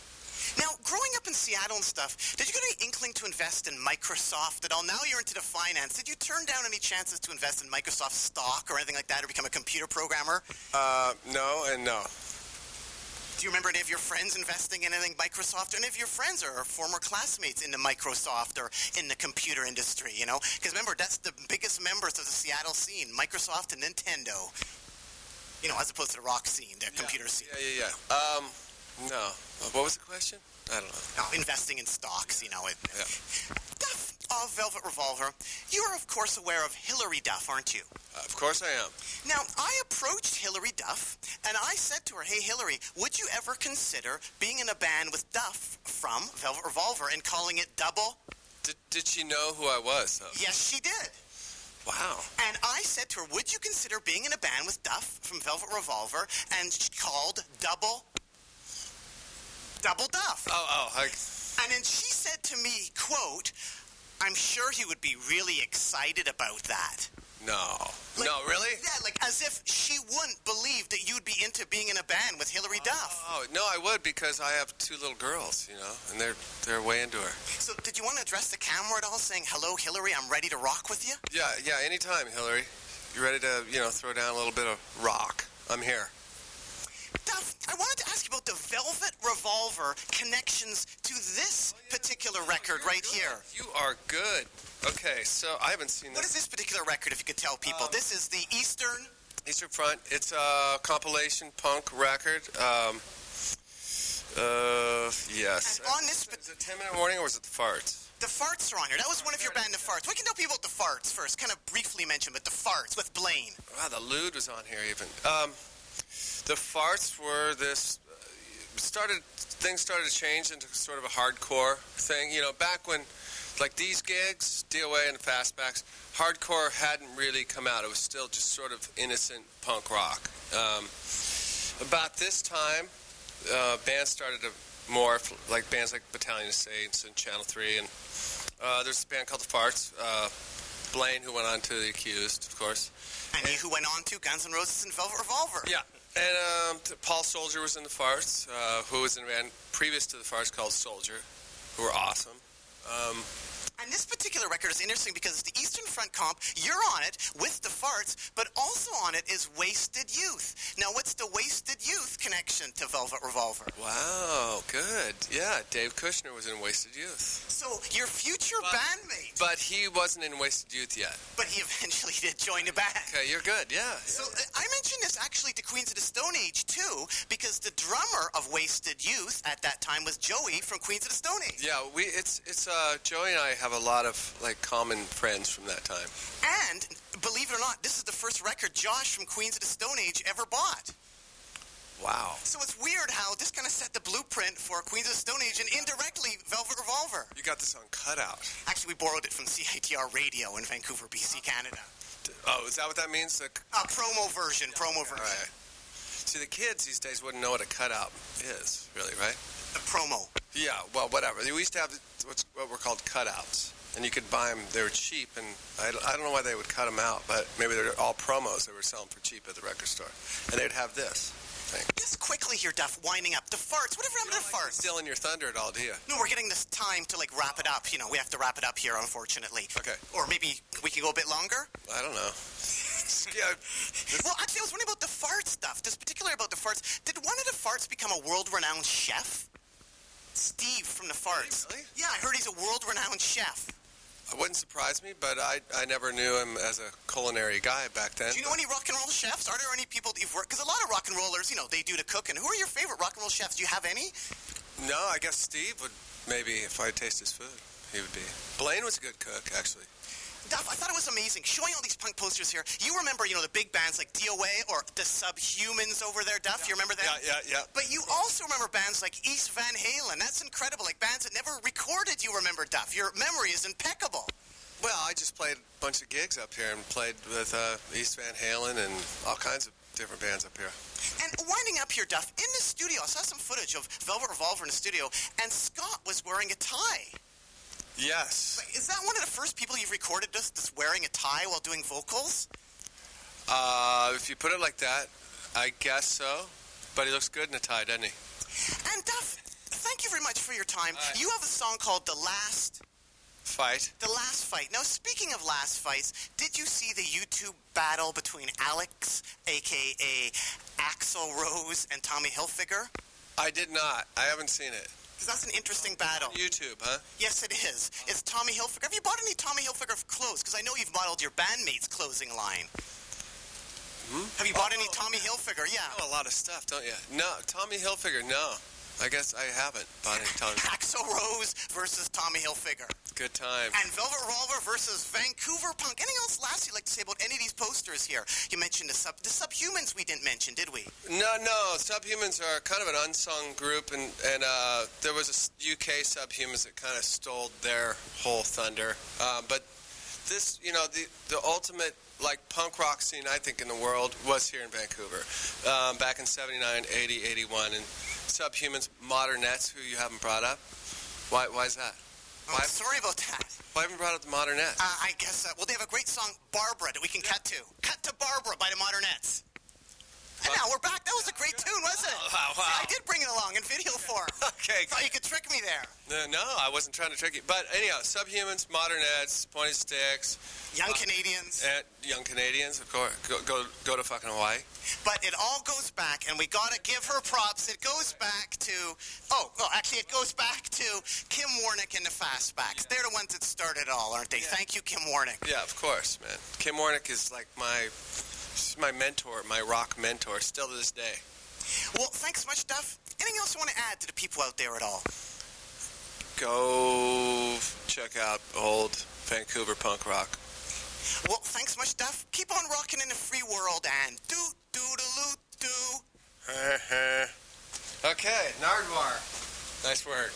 Now, growing up in Seattle and stuff, did you get any inkling to invest in Microsoft at all? Now you're into the finance. Did you turn down any chances to invest in Microsoft stock or anything like that or become a computer programmer? Uh, no and no. Do you remember any of your friends investing in anything Microsoft? Or any of your friends or former classmates in the Microsoft or in the computer industry, you know? Because remember, that's the biggest members of the Seattle scene, Microsoft and Nintendo. You know, as opposed to the rock scene, the computer scene. Yeah, yeah, yeah. Um, no. What was the question? I don't know. No, investing in stocks, you know. It, Yeah. Duff of Velvet Revolver, you are, of course, aware of Hilary Duff, aren't you? Uh, of course I am. Now, I approached Hilary Duff, and I said to her, Hey, Hilary, would you ever consider being in a band with Duff from Velvet Revolver and calling it Double? Did, did she know who I was? Though? Yes, she did. Wow. And I said to her, Would you consider being in a band with Duff from Velvet Revolver and she called Double? Double Duff. Oh, oh, I, And then she said to me, quote, I'm sure he would be really excited about that. no. Like- no, really? Yeah, like as if she wouldn't believe that you'd be into being in a band with Hilary Duff. Oh, no, I would because I have two little girls, you know, and they're they're way into her. So did you want to address the camera at all saying, hello, Hilary, I'm ready to rock with you? Yeah, yeah, anytime, Hilary. You ready to, you know, throw down a little bit of rock? I'm here. Duff, I wanted to ask you about the Velvet Revolver connections to this particular record right here. You are good. Okay, so I haven't seen What this. is this particular record, if you could tell people? this is the Eastern Eastern Front. It's a compilation punk record. Um, uh, yes. And on this- Is it 10 Minute Warning or was it the Farts? The Farts are on here. That was one of your band, The Farts. We can tell people about The Farts first. Kind of briefly mention, but The Farts with Blaine. Wow, the lewd was on here even. Um, the farts were this uh, started things started to change into sort of a hardcore thing. You know, back when like these gigs, DOA and Fastbacks, hardcore hadn't really come out. It was still just sort of innocent punk rock. Um, about this time, uh, bands started to morph, like bands like Battalion of Saints and Channel Three, and uh, there's a band called the Farts. Uh, Blaine, who went on to the Accused, of course. And who went on to Guns N' Roses and Velvet Revolver. Yeah. And um, Paul Solger was in the Farts, uh, who was in a band previous to the Farts called Solger, who were awesome. Um, And this particular record is interesting because it's the Eastern Front comp. You're on it with the farts, but also on it is Wasted Youth. Now, what's the Wasted Youth connection to Velvet Revolver? wow, good. Yeah, Dave Kushner was in Wasted Youth. So, your future But- bandmate, But he wasn't in Wasted Youth yet. but he eventually did join the band. Okay, you're good, yeah. So uh, I mentioned this actually to Queens of the Stone Age too, because the drummer of Wasted Youth at that time was Joey from Queens of the Stone Age. Yeah, we it's it's uh, Joey and I have have a lot of like common friends from that time. And believe it or not, this is the first record Josh from Queens of the Stone Age ever bought. Wow. So it's weird how this kind of set the blueprint for Queens of the Stone Age and indirectly Velvet Revolver. You got this on cutout. Actually, we borrowed it from CITR Radio in Vancouver, BC, Canada. Oh, is that what that means? The, Uh, promo version, promo all version. right. See, the kids these days wouldn't know what a cutout is, really, right? The promo. Yeah, well, whatever. We used to have what's what were called cutouts, and you could buy them. They were cheap, and I, don't- I don't know why they would cut them out, but maybe they're all promos they were selling for cheap at the record store, and they'd have this thing. Just quickly here, Duff, winding up. The farts. Whatever happened to the farts? Stealing your thunder at all, do you? No, we're getting this time to like wrap it up. You know, we have to wrap it up here, unfortunately. Okay. Or maybe we can go a bit longer. I don't know. yeah, Well, actually, I was wondering about the fart stuff. Just particularly about the farts. Did one of the farts become a world-renowned chef? Steve from the farts. Really? Yeah, I heard he's a world-renowned chef. it wouldn't surprise me, but I I never knew him as a culinary guy back then. Do you know any rock and roll chefs? Are there any people that you've worked? Because a lot of rock and rollers, you know, they do the cooking. Who are your favorite rock and roll chefs? Do you have any? No, I guess Steve would maybe if I taste his food, he would be. Blaine was a good cook, actually. Duff, I thought it was amazing showing all these punk posters here. You remember, you know, the big bands like DOA or the Subhumans over there, Duff? You remember that? Yeah, yeah, yeah. But you also remember bands like East Van Halen. That's incredible. Like bands that never recorded. You remember, Duff. Your memory is impeccable. Well, I just played a bunch of gigs up here and played with uh, East Van Halen and all kinds of different bands up here. And winding up here, Duff, in the studio, I saw some footage of Velvet Revolver in the studio, and Scott was wearing a tie. Yes. Is that one of the first people you've recorded just, just wearing a tie while doing vocals? Uh, if you put it like that, I guess so. But he looks good in a tie, doesn't he? And Duff, thank you very much for your time. Right. You have a song called "The Last." Fight. The last fight. Now, speaking of last fights, did you see the YouTube battle between Alex, aka Axl Rose, and Tommy Hilfiger? I did not. I haven't seen it. Because that's an interesting battle. YouTube, huh? Yes, it is. It's Tommy Hilfiger. Have you bought any Tommy Hilfiger clothes? Because I know you've modeled your bandmate's clothing line. Hmm? Have you bought any oh, Tommy Hilfiger? Yeah. A lot of stuff, don't you? No, Tommy Hilfiger, no. I guess I haven't any Tommy. Axl Rose versus Tommy Hilfiger. Good time. And Velvet Revolver versus Vancouver Punk. Anything else last you'd like to say about any of these posters here? You mentioned the sub the subhumans we didn't mention, did we? No, no. Subhumans are kind of an unsung group, and and uh, there was a UK Subhumans that kind of stole their whole thunder. Um, but this, you know, the the ultimate like punk rock scene I think in the world was here in Vancouver, um, back in '79, '80, '81, and Subhumans, modern Modernettes, who you haven't brought up. Why? Why is that? Oh, Why, sorry about that. why haven't you brought up the Modernettes? Uh, I guess, uh, well, they have a great song, Barbara, that we can cut to. Cut to Barbara by the Modernettes. And now we're back. That was a great tune, wasn't it? Oh, wow, wow. See, I did bring it along in video form. Okay. Thought you could trick me there. No, no, I wasn't trying to trick you. But anyhow, Subhumans, Modernettes, Pointed Sticks, Young uh, Canadians. and Young Canadians, of course. Go, go, go to fucking Hawaii. But it all goes back, and we gotta give her props. It goes back to, oh, well, actually, it goes back to Kim Warnick and the Fastbacks. They're the ones that started it all, aren't they? Thank you, Kim Warnick. Yeah, of course, man. Kim Warnick is like my, she's my mentor, my rock mentor, still to this day. Well, thanks so much, Duff. Anything else you want to add to the people out there at all? Go check out old Vancouver punk rock. Well, thanks so much, Duff. Keep on rocking in the free world and do do do do. okay, Nardwuar. Nice work.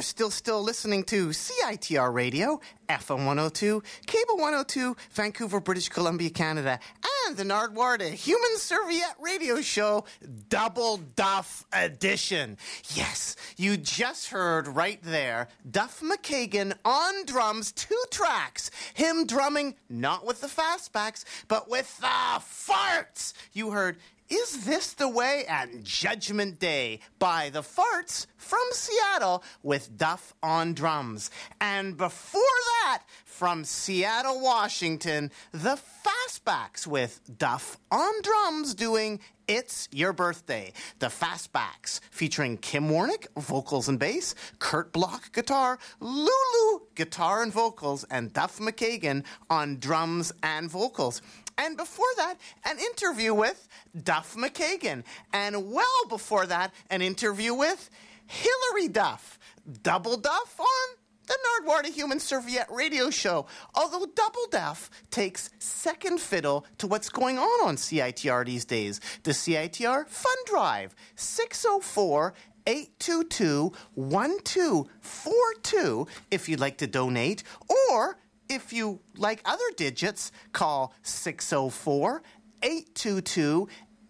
You're still still listening to CITR Radio, FM 102, Cable 102, Vancouver, British Columbia, Canada, and the Nardwuar Human Serviette Radio Show Double Duff Edition. Yes, you just heard right there Duff McKagan on drums, two tracks. Him drumming not with the fastbacks, but with the farts. You heard is This the Way? and Judgment Day by the Farts from Seattle with Duff on drums. And before that, from Seattle, Washington, the Fastbacks with Duff on drums doing It's Your Birthday. The Fastbacks featuring Kim Warnick, vocals and bass, Kurt Block, guitar, Lulu, guitar and vocals, and Duff McKagan on drums and vocals. And before that, an interview with Duff McKagan. And well before that, an interview with Hilary Duff. Double Duff on the Nardwuar Human Serviette radio show. Although Double Duff takes second fiddle to what's going on on CITR these days. The CITR Fund Drive, 604 822 1242 if you'd like to donate, or if you like other digits, call 604 822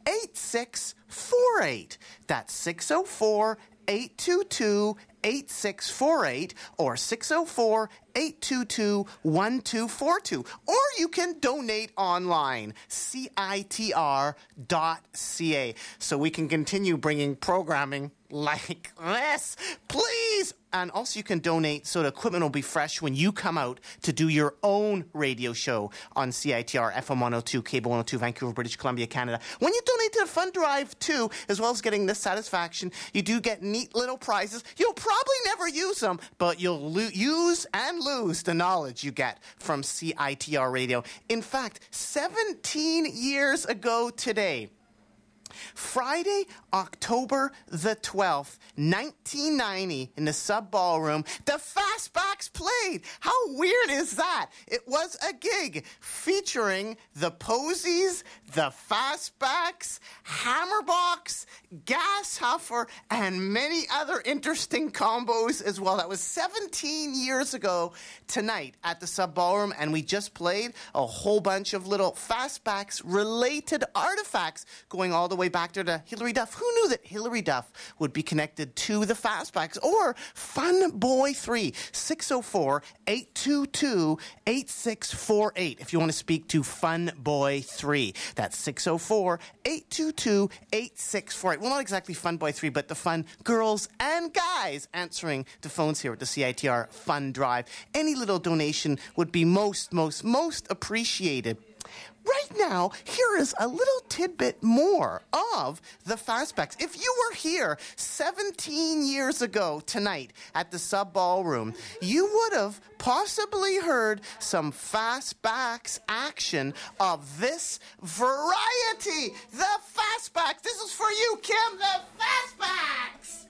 8648. That's 604 822 8648 or 604 822 1242. Or you can donate online, citr.ca, so we can continue bringing programming like this. Please! And also, you can donate so the equipment will be fresh when you come out to do your own radio show on CITR FM 102, Cable 102, Vancouver, British Columbia, Canada. When you donate to the fund drive, too, as well as getting this satisfaction, you do get neat little prizes. You'll probably never use them, but you'll lo- use and lose the knowledge you get from CITR radio. In fact, 17 years ago today, Friday, October the 12th, 1990, in the sub ballroom, the Fastbacks played. How weird is that? It was a gig featuring the Posies, the Fastbacks, Hammerbox, Gas Huffer, and many other interesting combos as well. That was 17 years ago tonight at the sub ballroom, and we just played a whole bunch of little Fastbacks related artifacts going all the way back there to Hilary Duff. Who knew that Hilary Duff would be connected to the Fastbacks or Fun Boy 3 604 822 8648 if you want to speak to Fun Boy 3. That's 604 822 8648. Well, not exactly Fun Boy 3, but the fun girls and guys answering the phones here at the CITR Fun Drive. Any little donation would be most, most, most appreciated. Right now, here is a little tidbit more of the Fastbacks. If you were here 17 years ago tonight at the Sub Ballroom, you would have possibly heard some Fastbacks action of this variety. The Fastbacks. This is for you, Kim. The Fastbacks.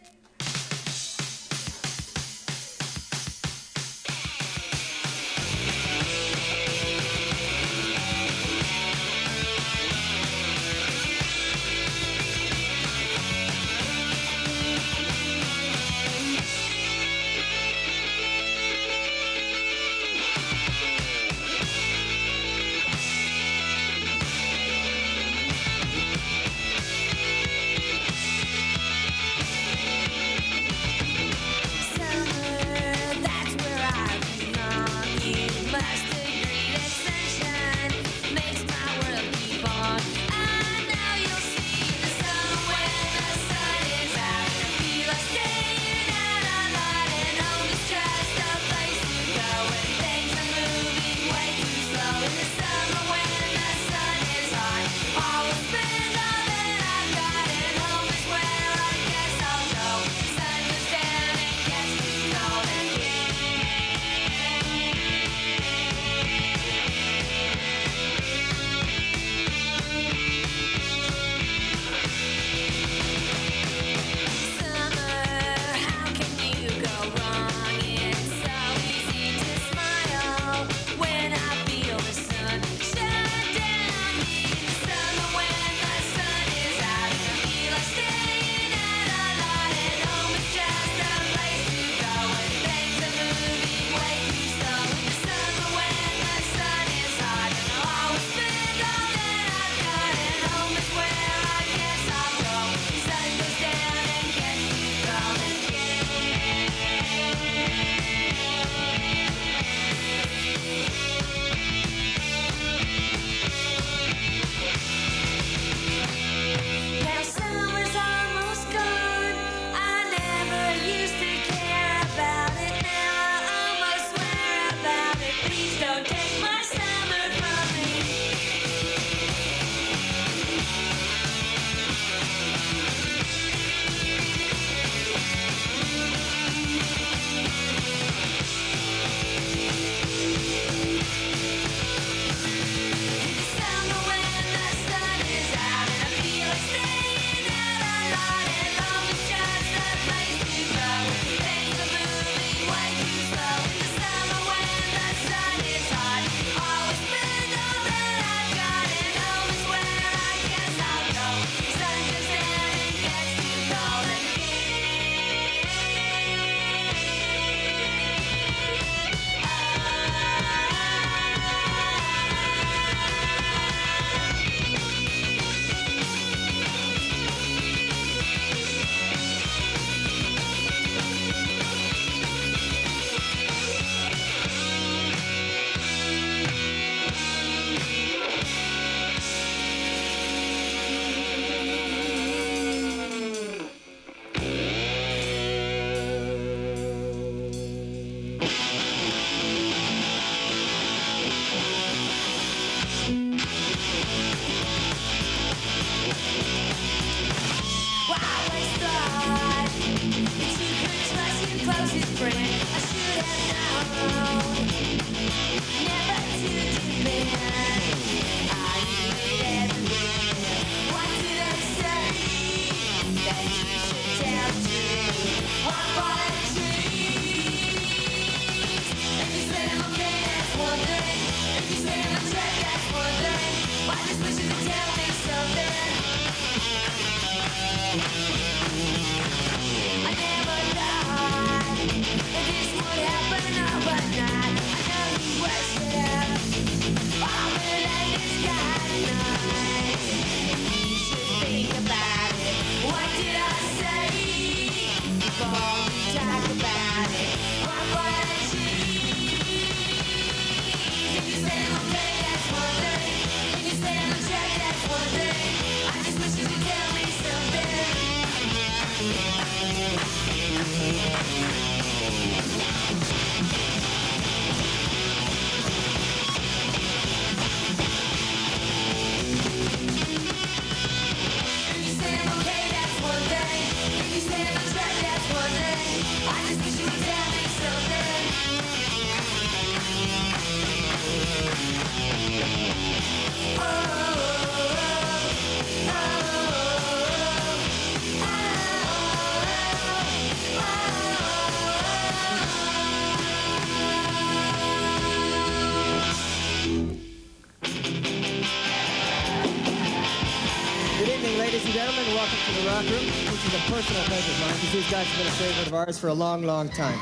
guys have been a favorite of ours for a long, long time.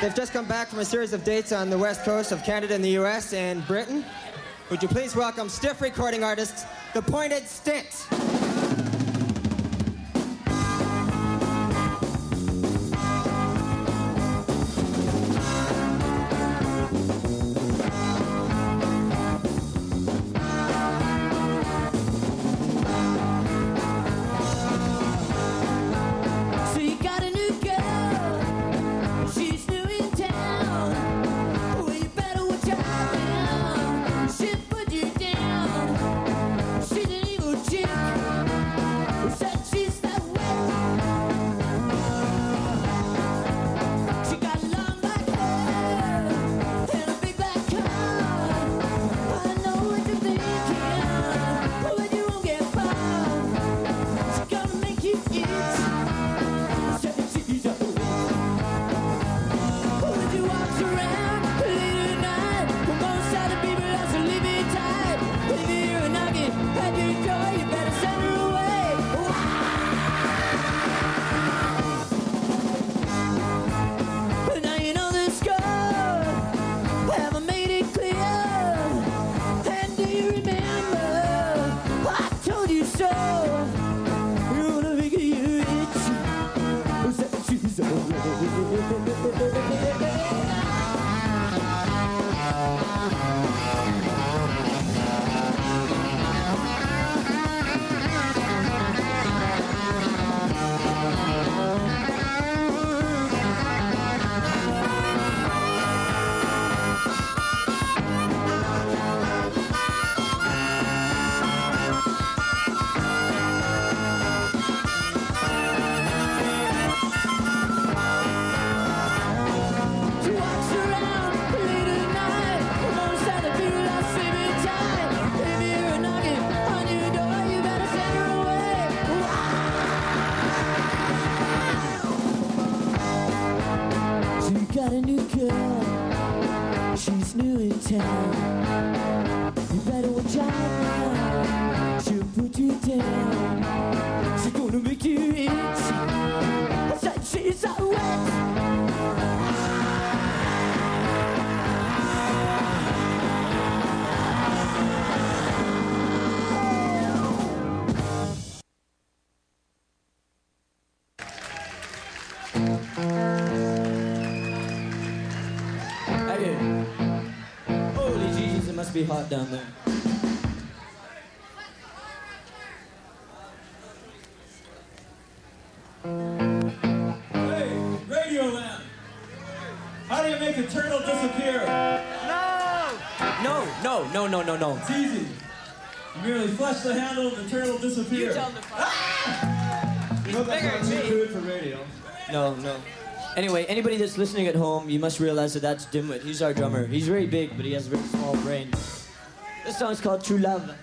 They've just come back from a series of dates on the west coast of Canada and the US and Britain. Would you please welcome stiff recording artists, The Pointed Sticks? tonight. How do you make a turtle disappear? No! No, no, no, no, no, no. It's easy. You merely flush the handle and the turtle disappears. You tell ah! He's no, bigger than me. No, no. Anyway, anybody that's listening at home, you must realize that that's Dimwit. He's our drummer. He's very big, but he has a very small brain. This song's called True Love.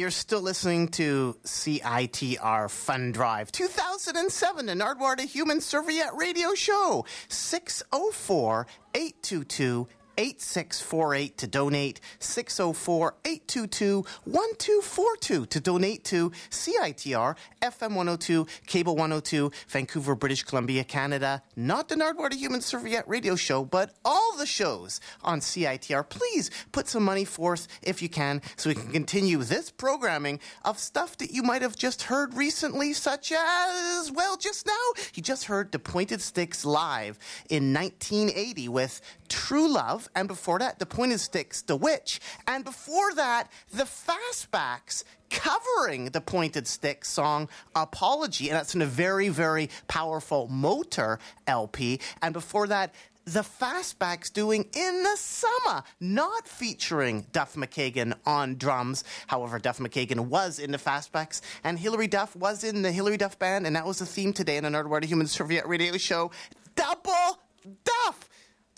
You're still listening to CITR Fun Drive 2007, the to Human Serviette Radio Show. 604 822 8648 to donate, 604 822 1242 to donate to CITR, FM 102, Cable 102, Vancouver, British Columbia, Canada. Not the Nardwuar Human Serviette radio show, but all the shows on CITR. Please put some money forth if you can so we can continue this programming of stuff that you might have just heard recently, such as, well, just now, you just heard the Pointed Sticks live in 1980 with True Love, and before that, The Pointed Sticks, The Witch, and before that, The Fastbacks covering the Pointed Sticks song Apology, and that's in a very, very powerful Motor LP, and before that, the Fastbacks doing In the Summer, not featuring Duff McKagan on drums. However, Duff McKagan was in the Fastbacks, and Hilary Duff was in the Hilary Duff Band, and that was the theme today in the nerd Nardwuar Human Serviette radio show. Double Duff!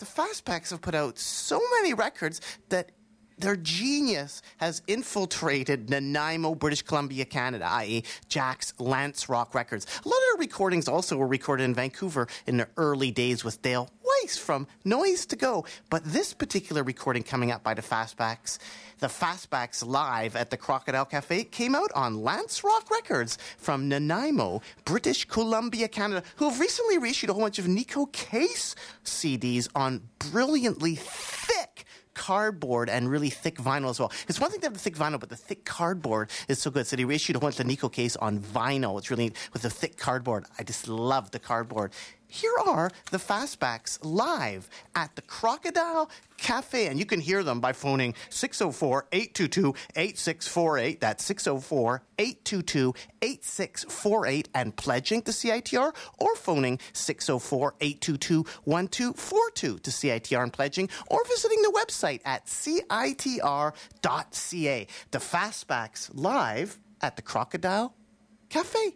The Fastbacks have put out so many records that their genius has infiltrated Nanaimo, British Columbia, Canada, i.e., Jack's Lance Rock Records. A lot of their recordings also were recorded in Vancouver in the early days with Dale From Noise to Go. But this particular recording coming up by the Fastbacks, the Fastbacks live at the Crocodile Cafe, came out on Lance Rock Records from Nanaimo, British Columbia, Canada, who have recently reissued a whole bunch of Neko Case CDs on brilliantly thick cardboard and really thick vinyl as well. It's one thing to have the thick vinyl, but the thick cardboard is so good. So they reissued a whole bunch of Neko Case on vinyl. It's really with the thick cardboard. I just love the cardboard. Here are the Fastbacks live at the Crocodile Cafe, and you can hear them by phoning 604 822 8648. That's 604 822 8648 and pledging to CITR, or phoning 604 822 1242 to CITR and pledging, or visiting the website at CITR.ca. The Fastbacks live at the Crocodile Cafe.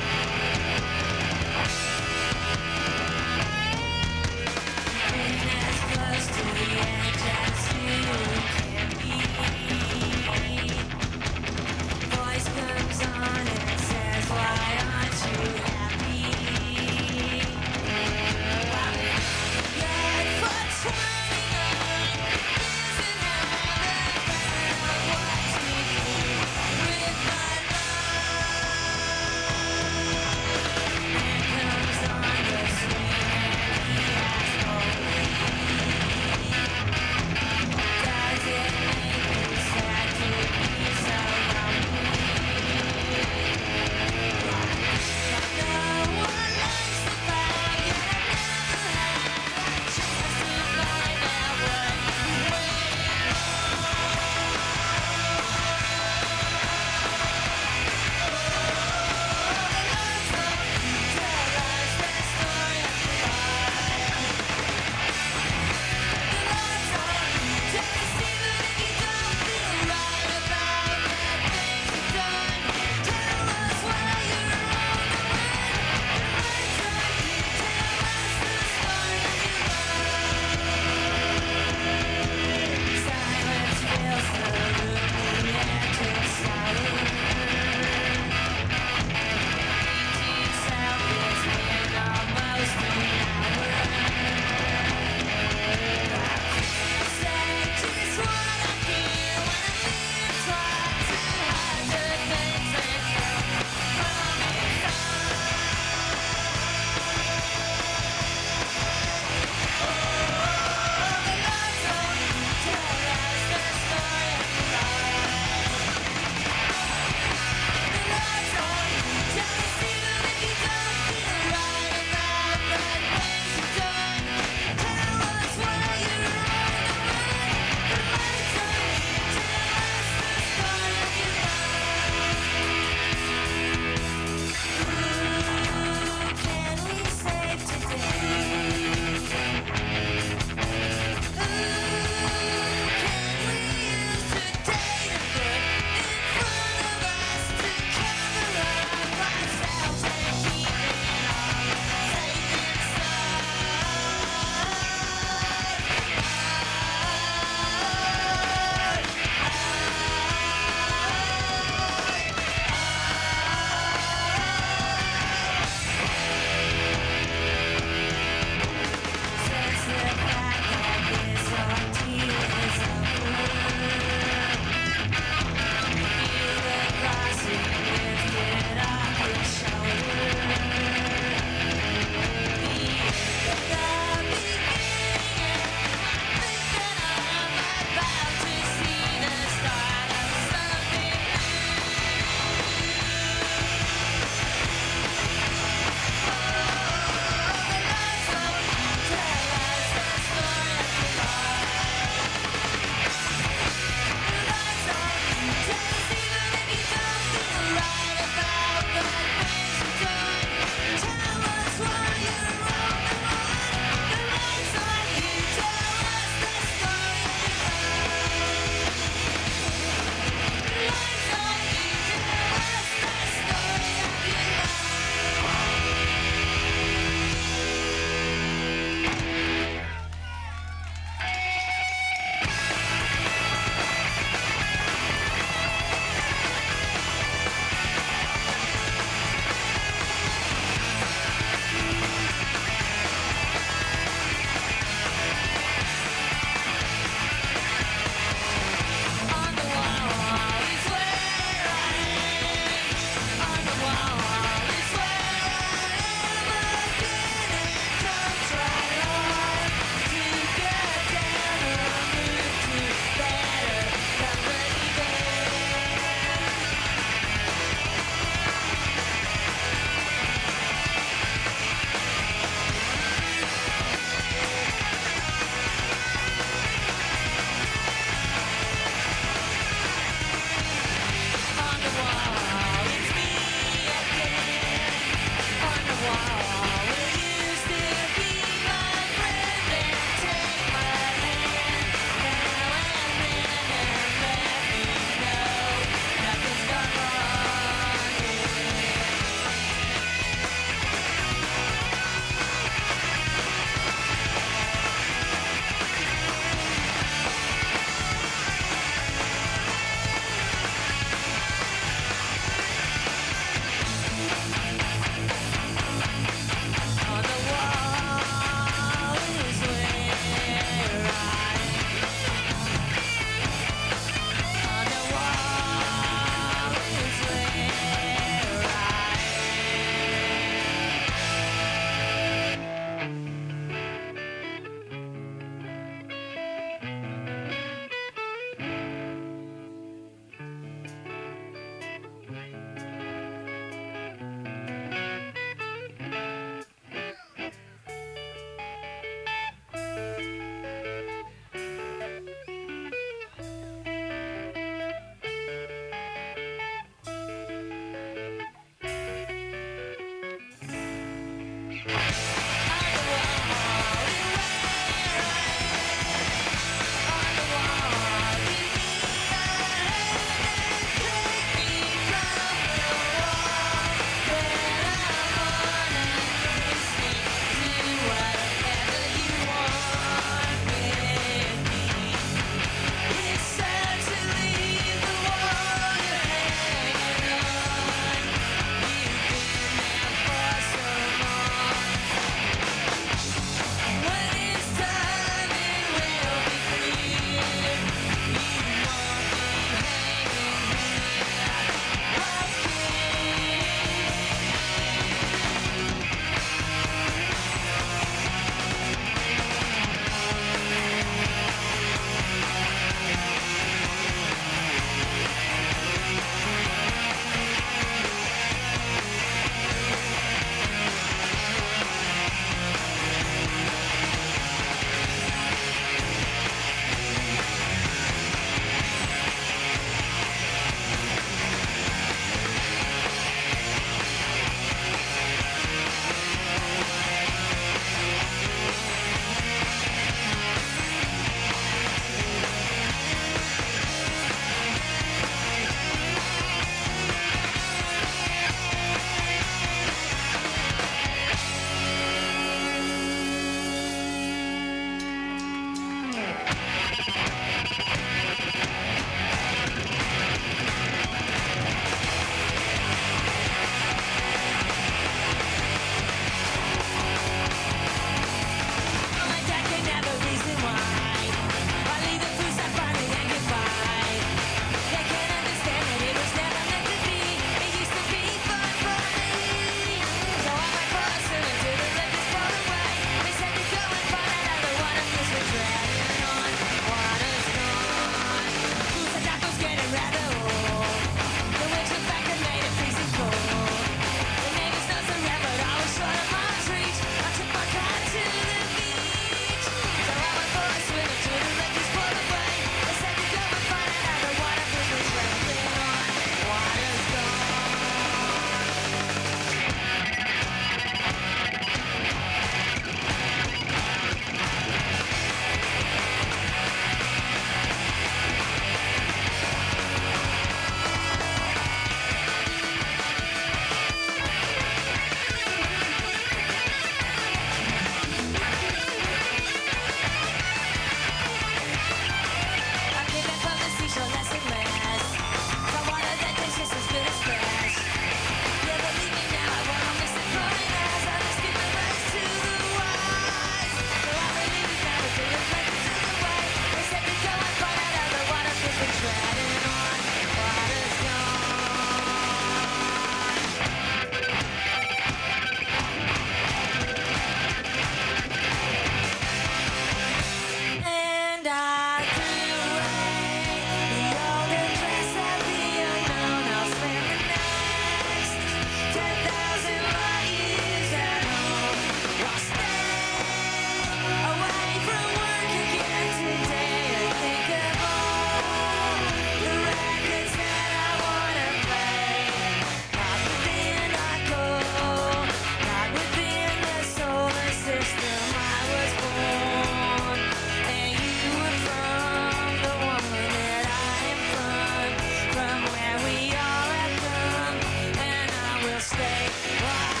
Ah!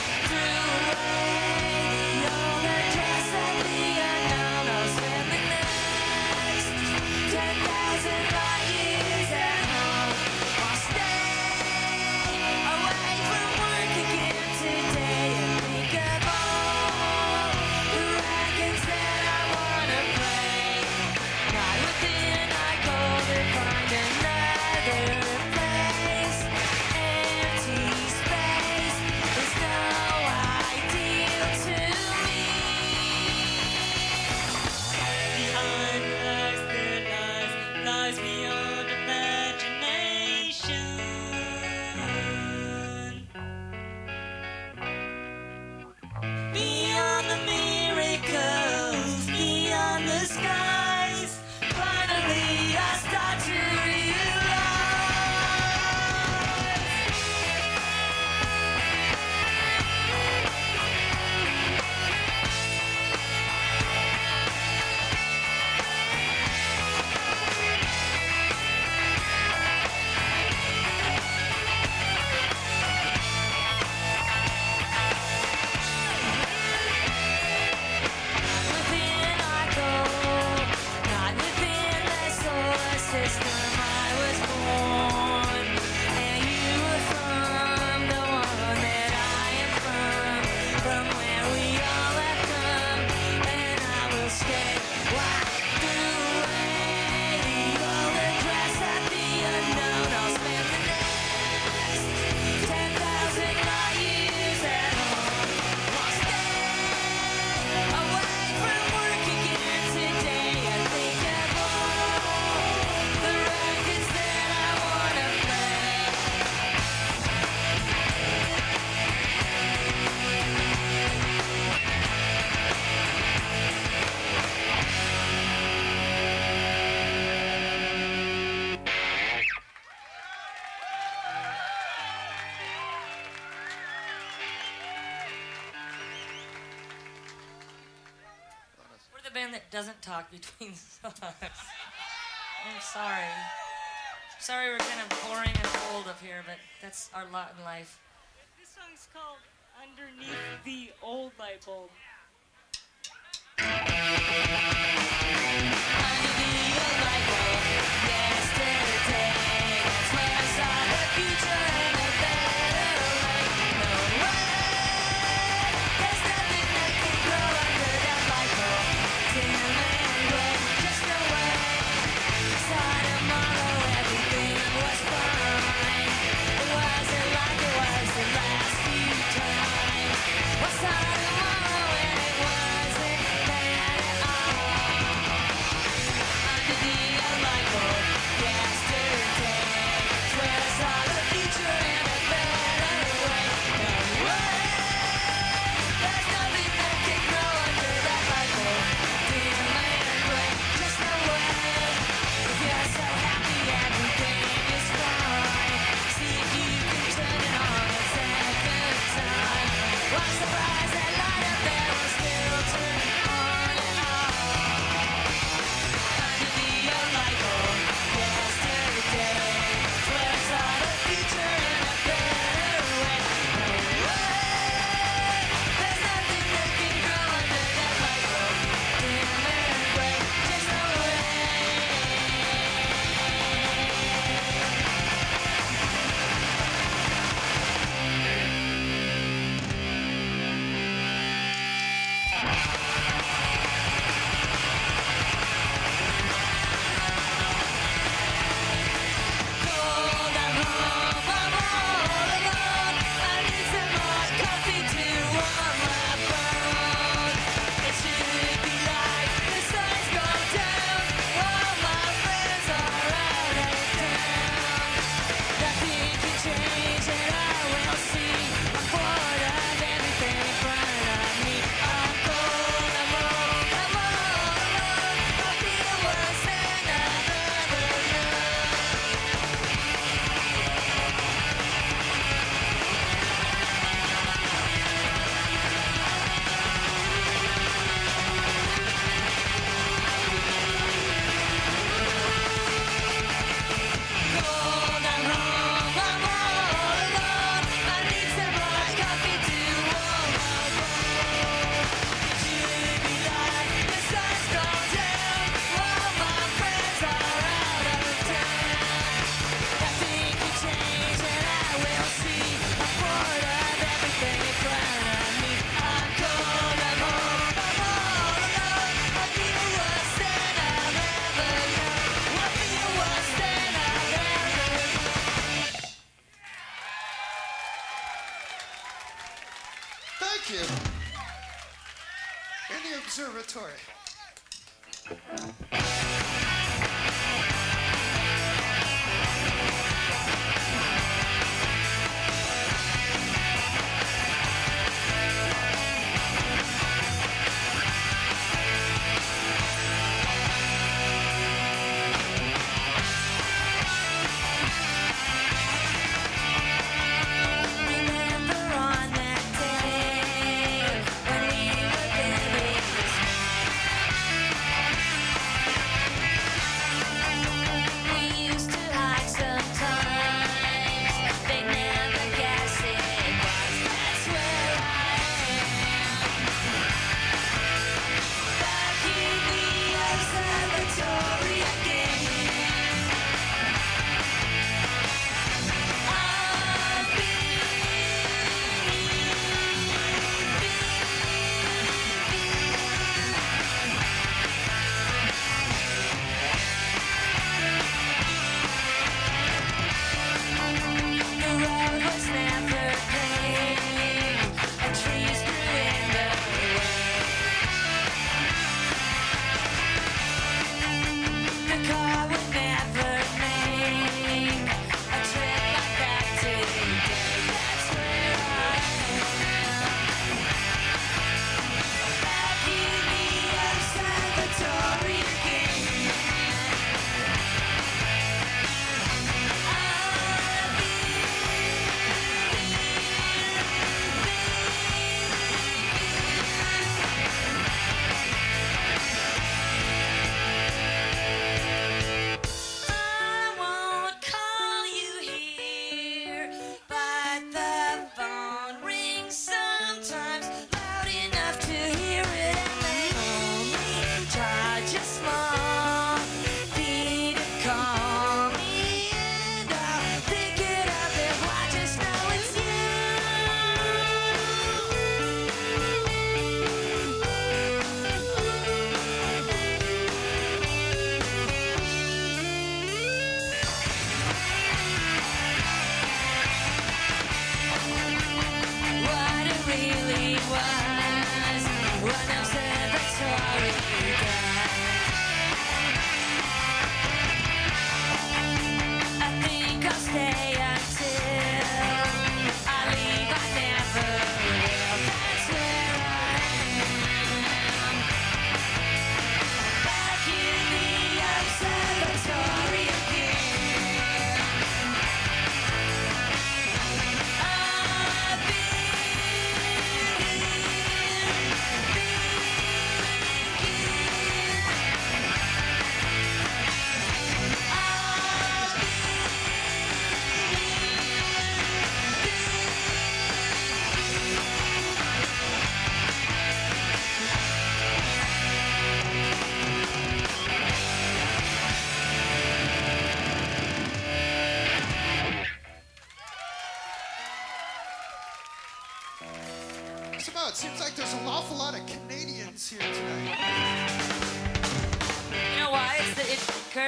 doesn't talk between songs. I'm sorry. Sorry we're kind of boring and old up here, but that's our lot in life. This song's called Underneath the Old Light Bulb. The old light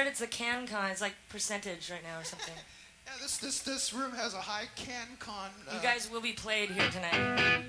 it, it's a CanCon. It's like percentage right now or something. Yeah, this this this room has a high CanCon. Uh, You guys will be played here tonight.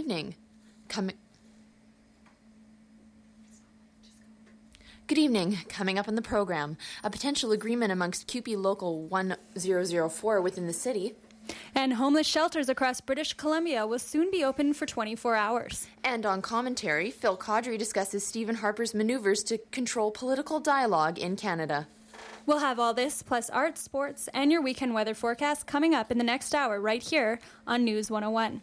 Evening. Coming. Good evening. Coming up on the program, a potential agreement amongst CUPE Local 1004 within the city. And homeless shelters across British Columbia will soon be open for 24 hours. And on commentary, Phil Caudry discusses Stephen Harper's maneuvers to control political dialogue in Canada. We'll have all this, plus arts, sports, and your weekend weather forecast coming up in the next hour right here on News 101.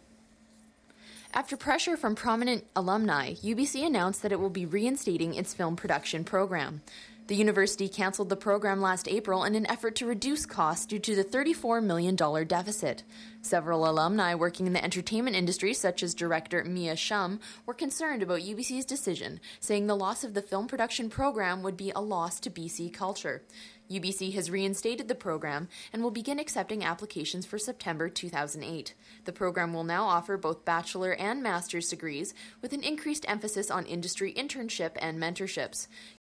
After pressure from prominent alumni, UBC announced that it will be reinstating its film production program. The university canceled the program last April in an effort to reduce costs due to the $34 million deficit. Several alumni working in the entertainment industry, such as director Mina Shum, were concerned about UBC's decision, saying the loss of the film production program would be a loss to BC culture. UBC has reinstated the program and will begin accepting applications for September 2008. The program will now offer both bachelor and master's degrees with an increased emphasis on industry internship and mentorships.